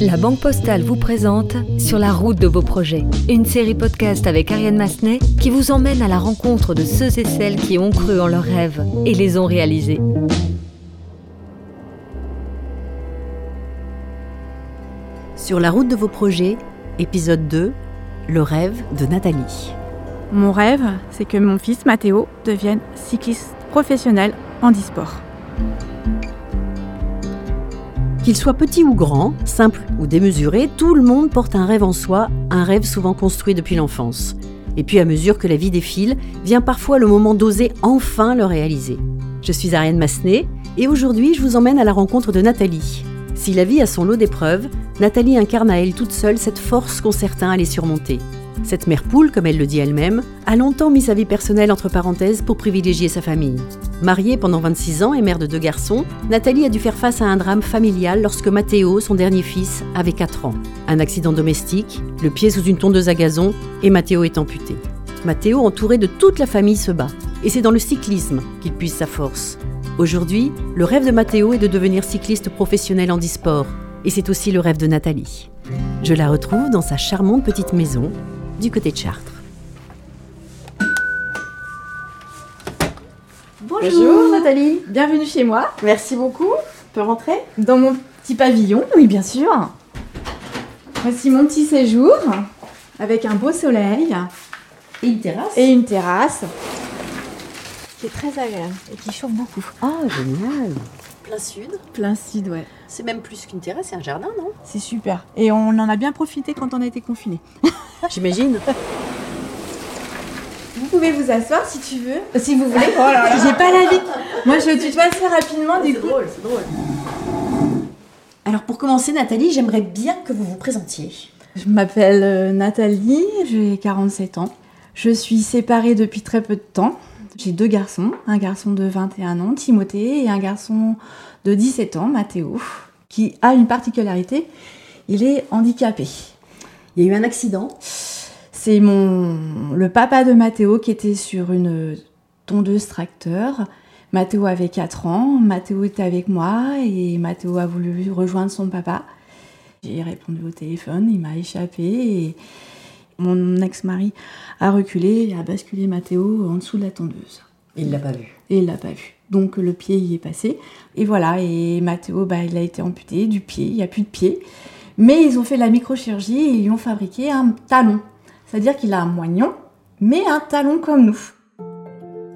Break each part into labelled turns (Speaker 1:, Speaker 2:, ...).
Speaker 1: La Banque Postale vous présente Sur la route de vos projets, une série podcast avec Ariane Massenet qui vous emmène à la rencontre de ceux et celles qui ont cru en leurs rêves et les ont réalisés.
Speaker 2: Sur la route de vos projets, épisode 2, le rêve de Nathalie.
Speaker 3: Mon rêve, c'est que mon fils Mathéo devienne cycliste professionnel en e-sport.
Speaker 2: Qu'il soit petit ou grand, simple ou démesuré, tout le monde porte un rêve en soi, un rêve souvent construit depuis l'enfance. Et puis à mesure que la vie défile, vient parfois le moment d'oser enfin le réaliser. Je suis Ariane Massenet et aujourd'hui je vous emmène à la rencontre de Nathalie. Si la vie a son lot d'épreuves, Nathalie incarne à elle toute seule cette force qu'ont certains à les surmonter. Cette mère poule, comme elle le dit elle-même, a longtemps mis sa vie personnelle entre parenthèses pour privilégier sa famille. Mariée pendant 26 ans et mère de deux garçons, Nathalie a dû faire face à un drame familial lorsque Mathéo, son dernier fils, avait 4 ans. Un accident domestique, le pied sous une tondeuse à gazon, et Mathéo est amputé. Mathéo, entouré de toute la famille, se bat. Et c'est dans le cyclisme qu'il puise sa force. Aujourd'hui, le rêve de Mathéo est de devenir cycliste professionnel en e-sport. Et c'est aussi le rêve de Nathalie. Je la retrouve dans sa charmante petite maison du côté de Chartres.
Speaker 3: Bonjour, Nathalie, bienvenue chez moi.
Speaker 2: Merci beaucoup. On peut rentrer?
Speaker 3: Dans mon petit pavillon, oui bien sûr. Voici mon petit séjour avec un beau soleil
Speaker 2: Et une terrasse
Speaker 3: et une terrasse qui est très agréable et qui chauffe beaucoup.
Speaker 2: Ah, génial Plein sud.
Speaker 3: Plein sud, ouais.
Speaker 2: C'est même plus qu'une terrasse, c'est un jardin, non?
Speaker 3: C'est super. Et on en a bien profité quand on a été confinés.
Speaker 2: J'imagine.
Speaker 3: Vous pouvez vous asseoir si tu veux. Si vous voulez. J'ai pas la vie. Moi je tutoie assez rapidement du coup.
Speaker 2: c'est drôle. Alors pour commencer, Nathalie, j'aimerais bien que vous vous présentiez.
Speaker 3: Je m'appelle euh, Nathalie, j'ai 47 ans. Je suis séparée depuis très peu de temps. J'ai deux garçons, un garçon de 21 ans, Timothée, et un garçon de 17 ans, Mathéo, qui a une particularité, il est handicapé.
Speaker 2: Il y a eu un accident.
Speaker 3: C'est mon le papa de Mathéo qui était sur une tondeuse tracteur. Mathéo avait 4 ans, Mathéo était avec moi et Mathéo a voulu rejoindre son papa. J'ai répondu au téléphone, il m'a échappé et mon ex-mari a reculé et a basculé Mathéo en dessous de la tondeuse.
Speaker 2: Il l'a pas vu.
Speaker 3: Et il l'a pas vu. Donc le pied y est passé. Et voilà, et Mathéo, bah, il a été amputé du pied, il n'y a plus de pied. Mais ils ont fait la microchirurgie et ils lui ont fabriqué un talon. C'est-à-dire qu'il a un moignon, mais un talon comme nous.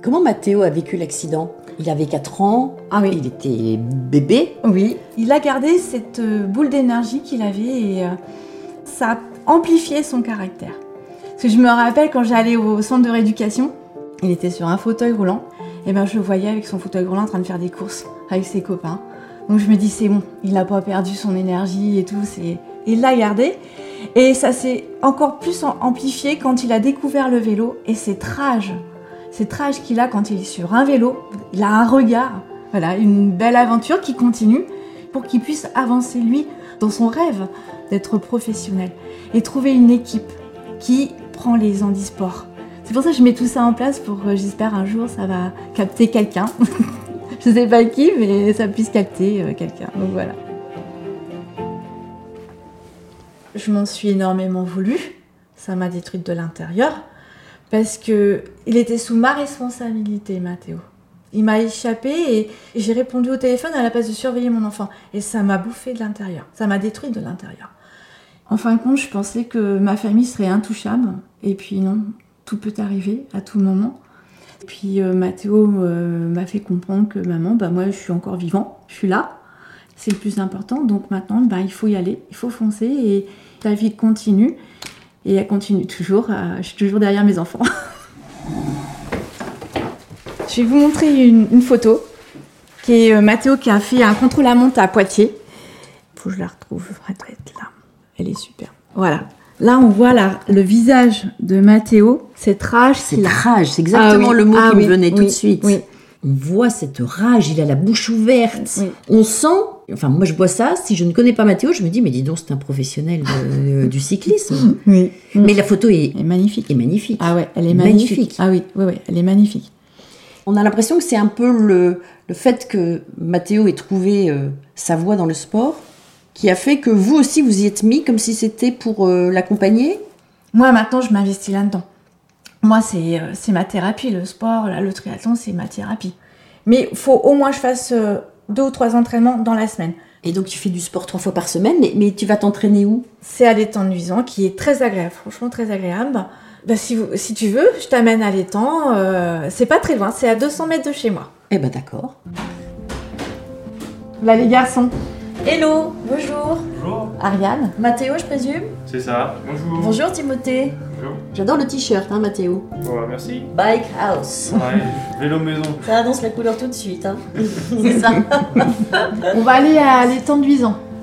Speaker 2: Comment Mathéo a vécu l'accident? Il avait 4 ans,
Speaker 3: Ah oui.
Speaker 2: il était bébé.
Speaker 3: Oui. Il a gardé cette euh, boule d'énergie qu'il avait et euh, ça a amplifié son caractère. Parce que je me rappelle quand j'allais au centre de rééducation, il était sur un fauteuil roulant, et ben je le voyais avec son fauteuil roulant en train de faire des courses avec ses copains. Donc je me dis c'est bon, il n'a pas perdu son énergie et tout, c'est il l'a gardé. Et ça s'est encore plus amplifié quand il a découvert le vélo et cette rage, cette rage qu'il a quand il est sur un vélo, il a un regard, voilà, une belle aventure qui continue pour qu'il puisse avancer lui dans son rêve d'être professionnel et trouver une équipe qui prend les handisports. C'est pour ça que je mets tout ça en place pour que j'espère un jour ça va capter quelqu'un. je sais pas qui, mais ça puisse capter euh, quelqu'un. Donc voilà. Je m'en suis énormément voulu. Ça m'a détruite de l'intérieur parce que il était sous ma responsabilité, Mathéo. Il m'a échappé et j'ai répondu au téléphone à la place de surveiller mon enfant. Et ça m'a bouffé de l'intérieur. Ça m'a détruit de l'intérieur. En fin de compte, je pensais que ma famille serait intouchable. Et puis non, tout peut arriver à tout moment. Et puis euh, Mathéo euh, m'a fait comprendre que maman, bah moi je suis encore vivant, je suis là. C'est le plus important. Donc maintenant, bah, il faut y aller, il faut foncer et la vie continue. Et elle continue toujours. euh, je suis toujours derrière mes enfants. je vais vous montrer une, une photo qui est euh, Mathéo qui a fait un contre-la-montre à Poitiers. Faut que je la retrouve. Elle doit être là. Elle est super. Voilà. Là, on voit la- le visage de Mathéo, cette rage a.
Speaker 2: rage, c'est exactement
Speaker 3: Ah oui,
Speaker 2: le mot
Speaker 3: ah
Speaker 2: qui
Speaker 3: oui,
Speaker 2: me venait tout de suite. On voit cette rage, il a la bouche ouverte. On sent, enfin moi je vois ça, si je ne connais pas Mathéo, je me dis mais dis donc c'est un professionnel de- du cyclisme.
Speaker 3: Oui.
Speaker 2: Mais la photo est,
Speaker 3: magnifique.
Speaker 2: est magnifique.
Speaker 3: Ah ouais, elle est magnifique.
Speaker 2: Magnifique.
Speaker 3: Ah oui, oui, oui, elle est magnifique.
Speaker 2: On a l'impression que c'est un peu le, le fait que Mathéo ait trouvé euh, sa voie dans le sport qui a fait que vous aussi vous y êtes mis comme si c'était pour euh, l'accompagner
Speaker 4: Moi, maintenant, je m'investis là-dedans. Moi, c'est euh, c'est ma thérapie. Le sport, là, le triathlon, c'est ma thérapie. Mais il faut au moins que je fasse euh, deux ou trois entraînements dans la semaine.
Speaker 2: Et donc tu fais du sport trois fois par semaine, mais, mais tu vas t'entraîner où?
Speaker 4: C'est à l'étang de Nuisans, qui est très agréable, franchement très agréable. Bah, si, vous- si tu veux, je t'amène à l'étang. euh, c'est pas très loin, c'est à 200 mètres de chez moi.
Speaker 2: Eh ben d'accord.
Speaker 4: Là, les garçons.
Speaker 5: Hello, bonjour.
Speaker 6: Bonjour,
Speaker 4: Ariane.
Speaker 5: Mathéo, je présume
Speaker 6: c'est ça. Bonjour.
Speaker 5: Bonjour Timothée.
Speaker 6: Bonjour.
Speaker 2: J'adore le t-shirt, hein, Mathéo.
Speaker 6: Ouais, merci.
Speaker 5: Bike House.
Speaker 6: Ouais, vélo maison.
Speaker 5: Ça annonce la couleur tout de suite. Hein. C'est ça.
Speaker 4: On va aller à l'étang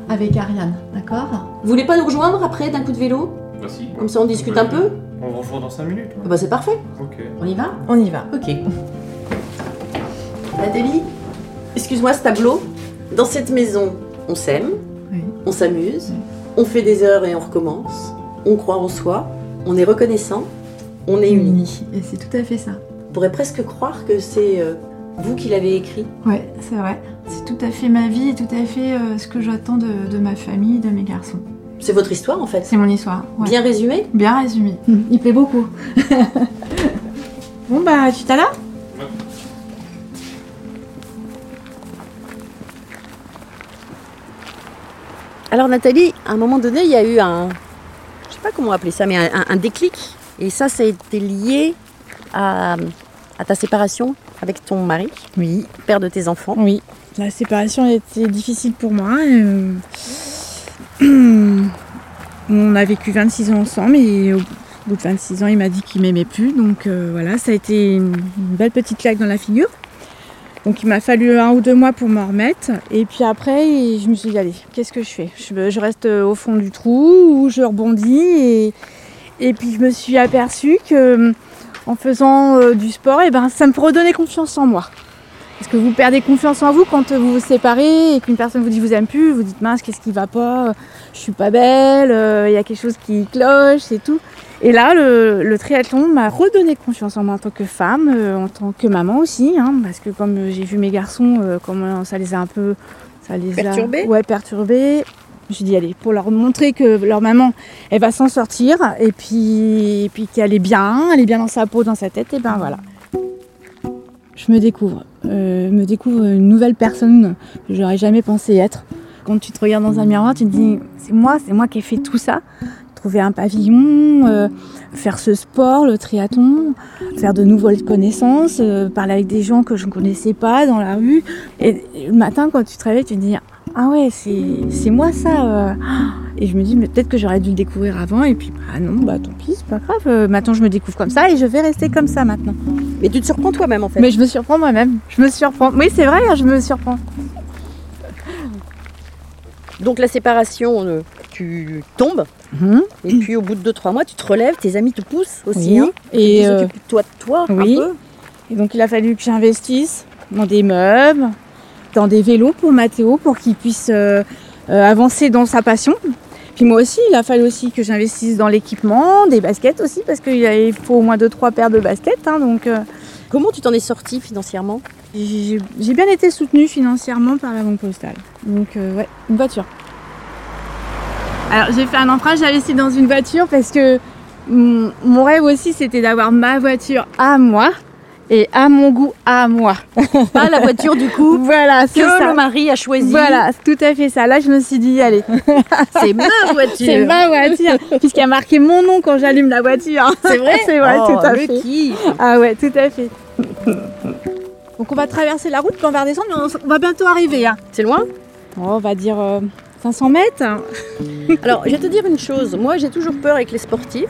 Speaker 4: avec Ariane, d'accord?
Speaker 2: Vous voulez pas nous rejoindre après d'un coup de vélo?
Speaker 6: Merci.
Speaker 2: Comme ça on discute un peu
Speaker 6: On vous rejoint dans 5 minutes.
Speaker 2: Ah Bah c'est parfait.
Speaker 6: Ok.
Speaker 2: On y va?
Speaker 4: On y va.
Speaker 2: Ok. Nathalie, excuse-moi ce tableau. Dans cette maison, on s'aime,
Speaker 4: Oui.
Speaker 2: on s'amuse,
Speaker 4: Oui.
Speaker 2: on fait des heures et on recommence, on croit en soi, on est reconnaissant, on est unis.
Speaker 4: Et c'est tout à fait ça.
Speaker 2: On pourrait presque croire que c'est euh, vous qui l'avez écrit.
Speaker 4: Ouais, c'est vrai. C'est tout à fait ma vie et tout à fait euh, ce que j'attends de, de ma famille, de mes garçons.
Speaker 2: C'est votre histoire en fait.
Speaker 4: C'est mon histoire. ouais.
Speaker 2: Bien résumé?
Speaker 4: Bien résumé. Il plaît beaucoup. bon bah, tu t'as là?
Speaker 2: Alors Nathalie, à un moment donné, il y a eu un, sais pas comment appeler ça, mais un, déclic. Et ça, ça a été lié à, à ta séparation avec ton mari,
Speaker 3: Oui,
Speaker 2: père de tes enfants.
Speaker 3: oui. La séparation a été difficile pour moi. euh, On a vécu 26 ans ensemble et au bout de 26 ans, il m'a dit qu'il m'aimait plus. Donc euh, voilà, ça a été une une belle petite claque dans la figure. Donc il m'a fallu un ou deux mois pour m'en remettre. Et puis après, je me suis dit, allez, qu'est-ce que je fais? Je, reste au fond du trou ou je rebondis? Et, puis je me suis aperçue que en faisant euh, du sport, et ben, ça me redonnait confiance en moi. Parce que vous perdez confiance en vous quand vous vous séparez et qu'une personne vous dit vous aime plus, vous dites mince qu'est-ce qui va pas, je suis pas belle, euh, il y a quelque chose qui cloche, c'est tout. Et là le, le triathlon m'a redonné confiance en moi en tant que femme, euh, en tant que maman aussi, hein, parce que comme j'ai vu mes garçons, euh, comment ça les a un peu ça les a-
Speaker 2: Perturbés
Speaker 3: Ouais perturbés. Je dit allez pour leur montrer que leur maman elle va s'en sortir et puis, et puis qu'elle est bien, elle est bien dans sa peau, dans sa tête et ben voilà. Je me découvre, euh, me découvre une nouvelle personne que j'aurais jamais pensé être. Quand tu te regardes dans un miroir, tu te dis c'est moi, c'est moi qui ai fait tout ça. Trouver un pavillon, euh, faire ce sport, le triathlon, faire de nouvelles connaissances, euh, parler avec des gens que je ne connaissais pas dans la rue. Et le matin, quand tu te réveilles, tu te dis ah ouais, c'est c'est moi ça. euh. Et je me dis mais peut-être que j'aurais dû le découvrir avant. Et puis bah non, bah tant pis, c'est pas grave. Euh, maintenant, je me découvre comme ça et je vais rester comme ça maintenant.
Speaker 2: Mais tu te surprends toi-même en fait.
Speaker 3: Mais je me surprends moi-même. Je me surprends. Oui, c'est vrai, hein, je me surprends.
Speaker 2: Donc la séparation, euh, tu tombes, et puis au bout de 2-3 mois, tu te relèves, tes amis te poussent aussi.
Speaker 3: Oui.
Speaker 2: hein.
Speaker 3: Et,
Speaker 2: Ils
Speaker 3: euh,
Speaker 2: toi, de toi
Speaker 3: oui.
Speaker 2: un peu.
Speaker 3: et donc il a fallu que j'investisse dans des meubles, dans des vélos pour Mathéo, pour qu'il puisse euh, euh, avancer dans sa passion. Puis moi aussi, il a fallu aussi que j'investisse dans l'équipement, des baskets aussi, parce qu'il faut au moins 2-3 paires de baskets. hein, donc euh,
Speaker 2: Comment tu t'en es sorti financièrement?
Speaker 3: J'ai j'ai bien été soutenue financièrement par la banque postale. Donc euh, ouais, une voiture. Alors j'ai fait un emprunt, j'ai investi dans une voiture parce que mon, mon rêve aussi c'était d'avoir ma voiture à moi et à mon goût à moi.
Speaker 2: Pas la voiture du coup
Speaker 3: Voilà, c'est
Speaker 2: que
Speaker 3: ça.
Speaker 2: le mari a choisi.
Speaker 3: Voilà, c'est tout à fait ça. Là, je me suis dit, allez,
Speaker 2: C'est ma voiture.
Speaker 3: c'est ma voiture, puisqu'il y a marqué mon nom quand j'allume la voiture.
Speaker 2: C'est vrai
Speaker 3: C'est vrai,
Speaker 2: Oh,
Speaker 3: tout à
Speaker 2: le
Speaker 3: fait.
Speaker 2: kiff.
Speaker 3: Ah ouais, tout à fait. Donc on va traverser la route, puis on va redescendre, mais on- on va bientôt arriver. hein.
Speaker 2: C'est loin
Speaker 3: Oh, on va dire euh, 500 mètres.
Speaker 2: Alors, je vais te dire une chose. Moi, j'ai toujours peur avec les sportifs.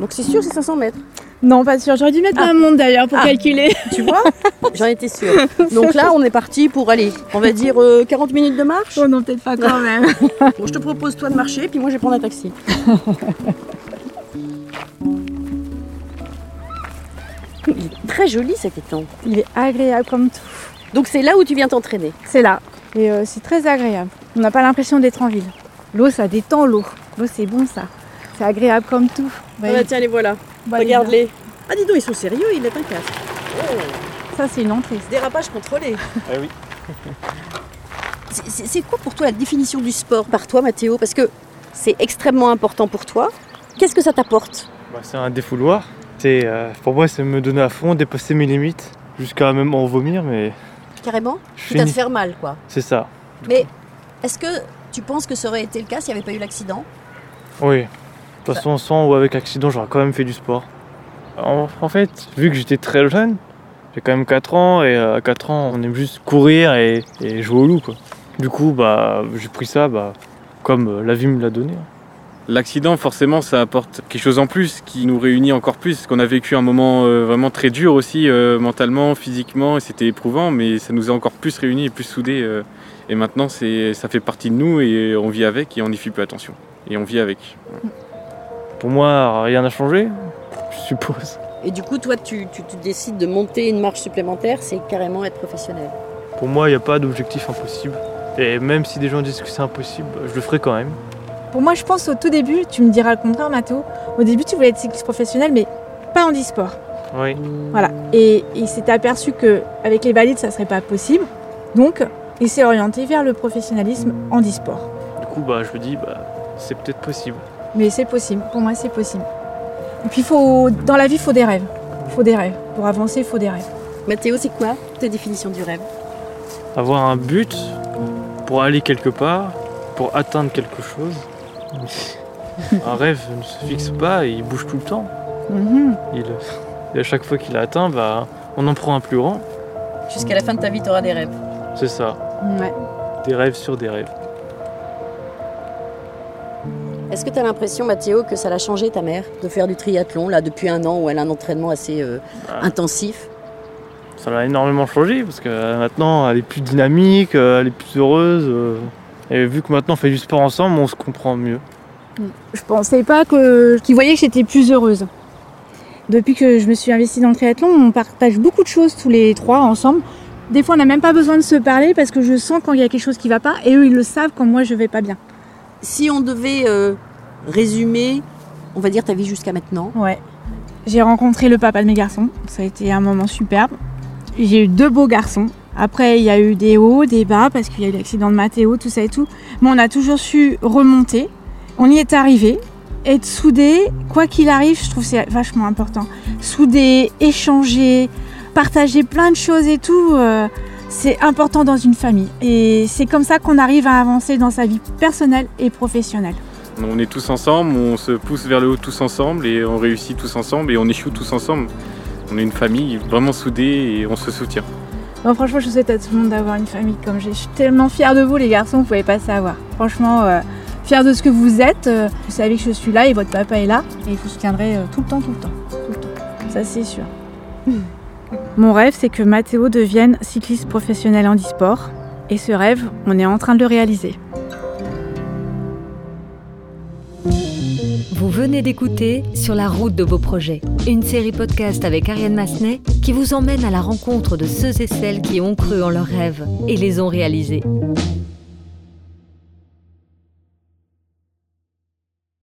Speaker 2: Donc, c'est sûr, c'est 500 mètres.
Speaker 3: Non, pas sûr. J'aurais dû mettre
Speaker 2: Ah.
Speaker 3: un monde d'ailleurs pour
Speaker 2: Ah.
Speaker 3: calculer.
Speaker 2: Tu vois J'en étais sûre. Donc là, on est parti pour aller, on va dire, euh, 40 minutes de marche.
Speaker 3: Oh non, peut-être pas quand même.
Speaker 2: Bon, je te propose, toi, de marcher, puis moi, je vais prendre un taxi. Il est très joli cet étang.
Speaker 3: Il est agréable comme tout.
Speaker 2: Donc, c'est là où tu viens t'entraîner.
Speaker 3: C'est là. Et euh, c'est très agréable. On n'a pas l'impression d'être en ville. L'eau, ça détend l'eau. L'eau, c'est bon ça. C'est agréable comme tout.
Speaker 2: Ah bah, tiens, les voilà.
Speaker 3: Bah, les
Speaker 2: Regarde-les. Ah, dis donc, ils sont sérieux, il est un casque.
Speaker 3: gars, Ça, c'est une entrée.
Speaker 2: Dérapage contrôlé.
Speaker 6: Ah oui.
Speaker 2: C'est- quoi pour toi la définition du sport par toi, Mathéo? Parce que c'est extrêmement important pour toi. Qu'est-ce que ça t'apporte?
Speaker 6: Bah, c'est un défouloir. C'est, euh, pour moi, c'est me donner à fond, dépasser mes limites, jusqu'à même en vomir, mais
Speaker 2: Carrément?
Speaker 6: Je
Speaker 2: Quitte à te faire mal, quoi.
Speaker 6: C'est ça.
Speaker 2: Mais est-ce que tu penses que ça aurait été le cas s'il n'y avait pas eu l'accident?
Speaker 6: Oui. De toute façon, sans ou avec accident, j'aurais quand même fait du sport. En, fait, vu que j'étais très jeune, j'ai quand même 4 ans, et à 4 ans, on aime juste courir et, jouer au loup, quoi. Du coup, bah, j'ai pris ça bah, comme euh, la vie me l'a donné.
Speaker 7: L'accident, forcément, ça apporte quelque chose en plus qui nous réunit encore plus. Qu'on a vécu un moment euh, vraiment très dur aussi, euh, mentalement, physiquement, et c'était éprouvant, mais ça nous a encore plus réunis et plus soudés. et maintenant, ça fait partie de nous et on vit avec et on n'y fait plus attention. Et on vit avec.
Speaker 6: Pour moi, rien n'a changé, je suppose.
Speaker 2: Et du coup, toi, tu, tu- tu décides de monter une marche supplémentaire, c'est carrément être professionnel.
Speaker 6: Pour moi, il n'y a pas d'objectif impossible. Et même si des gens disent que c'est impossible, je le ferai quand même.
Speaker 3: Pour moi, je pense au tout début, tu me diras le contraire, Mathéo. Au début, tu voulais être cycliste professionnel, mais pas en e-sport.
Speaker 6: Oui.
Speaker 3: Voilà. Et il s'est aperçu qu'avec les valides, ça serait pas possible. Donc, il s'est orienté vers le professionnalisme en e-sport.
Speaker 6: Du coup, bah, je me dis, bah, c'est peut-être possible.
Speaker 3: Mais c'est possible. Pour moi, c'est possible. Et puis, faut, dans la vie, il faut des rêves. Il faut des rêves. Pour avancer, il faut des rêves.
Speaker 2: Mathéo, c'est quoi ta définition du rêve?
Speaker 6: Avoir un but pour aller quelque part, pour atteindre quelque chose. un rêve ne se fixe pas et il bouge tout le temps.
Speaker 3: Mhm.
Speaker 6: Il, et à chaque fois qu'il est atteint, bah, on en prend un plus grand.
Speaker 2: Jusqu'à la fin de ta vie, tu auras des rêves.
Speaker 6: C'est ça.
Speaker 3: Ouais.
Speaker 6: Des rêves sur des rêves.
Speaker 2: Est-ce que tu as l'impression, Mathéo, que ça l'a changé ta mère de faire du triathlon là depuis un an où elle a un entraînement assez euh, intensif?
Speaker 6: Ça l'a énormément changé parce que euh, maintenant elle est plus dynamique, euh, elle est plus heureuse. et vu que maintenant on fait du sport ensemble, on se comprend mieux.
Speaker 3: Je pensais pas que qu'ils voyaient que j'étais plus heureuse. Depuis que je me suis investie dans le triathlon, on partage beaucoup de choses tous les trois ensemble. Des fois, on n'a même pas besoin de se parler parce que je sens quand il y a quelque chose qui va pas et eux, ils le savent quand moi je vais pas bien.
Speaker 2: Si on devait euh, résumer, on va dire ta vie jusqu'à maintenant,
Speaker 3: Ouais. J'ai rencontré le papa de mes garçons. Ça a été un moment superbe. J'ai eu deux beaux garçons. Après, il y a eu des hauts, des bas parce qu'il y a eu l'accident de Mathéo, tout ça et tout. Mais on a toujours su remonter. On y est arrivé. Être soudés, quoi qu'il arrive, je trouve c'est vachement important. Soudés, échanger, partager plein de choses et tout, euh, c'est important dans une famille. Et c'est comme ça qu'on arrive à avancer dans sa vie personnelle et professionnelle.
Speaker 7: On est tous ensemble, on se pousse vers le haut tous ensemble et on réussit tous ensemble et on échoue tous ensemble. On est une famille vraiment soudée et on se soutient.
Speaker 3: Bon, franchement, je souhaite à tout le monde d'avoir une famille comme j'ai. Je suis tellement fière de vous, les garçons, vous pouvez pas savoir. Franchement, euh, fière de ce que vous êtes. euh, vous savez que je suis là et votre papa est là. Et je vous soutiendrai euh, tout le temps, tout le temps. Tout le temps. Ça, c'est sûr. Mon rêve, c'est que Mathéo devienne cycliste professionnel en e-sport. Et ce rêve, on est en train de le réaliser.
Speaker 1: Vous venez d'écouter Sur la route de vos projets, une série podcast avec Ariane Massenet qui vous emmène à la rencontre de ceux et celles qui ont cru en leurs rêves et les ont réalisés.